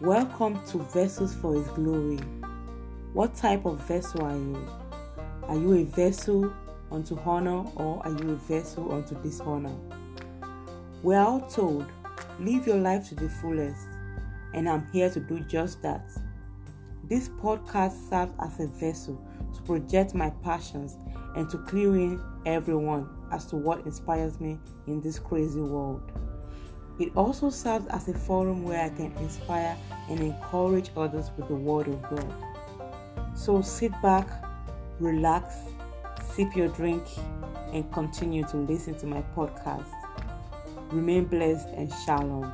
Welcome to Vessels for His Glory. What type of vessel are you? Are you a vessel unto honor or are you a vessel unto dishonor? We are all told, live your life to the fullest, and I'm here to do just that. This podcast serves as a vessel to project my passions and to clue in everyone as to what inspires me in this crazy world. It also serves as a forum where I can inspire and encourage others with the Word of God. So sit back, relax, sip your drink, and continue to listen to my podcast. Remain blessed and shalom.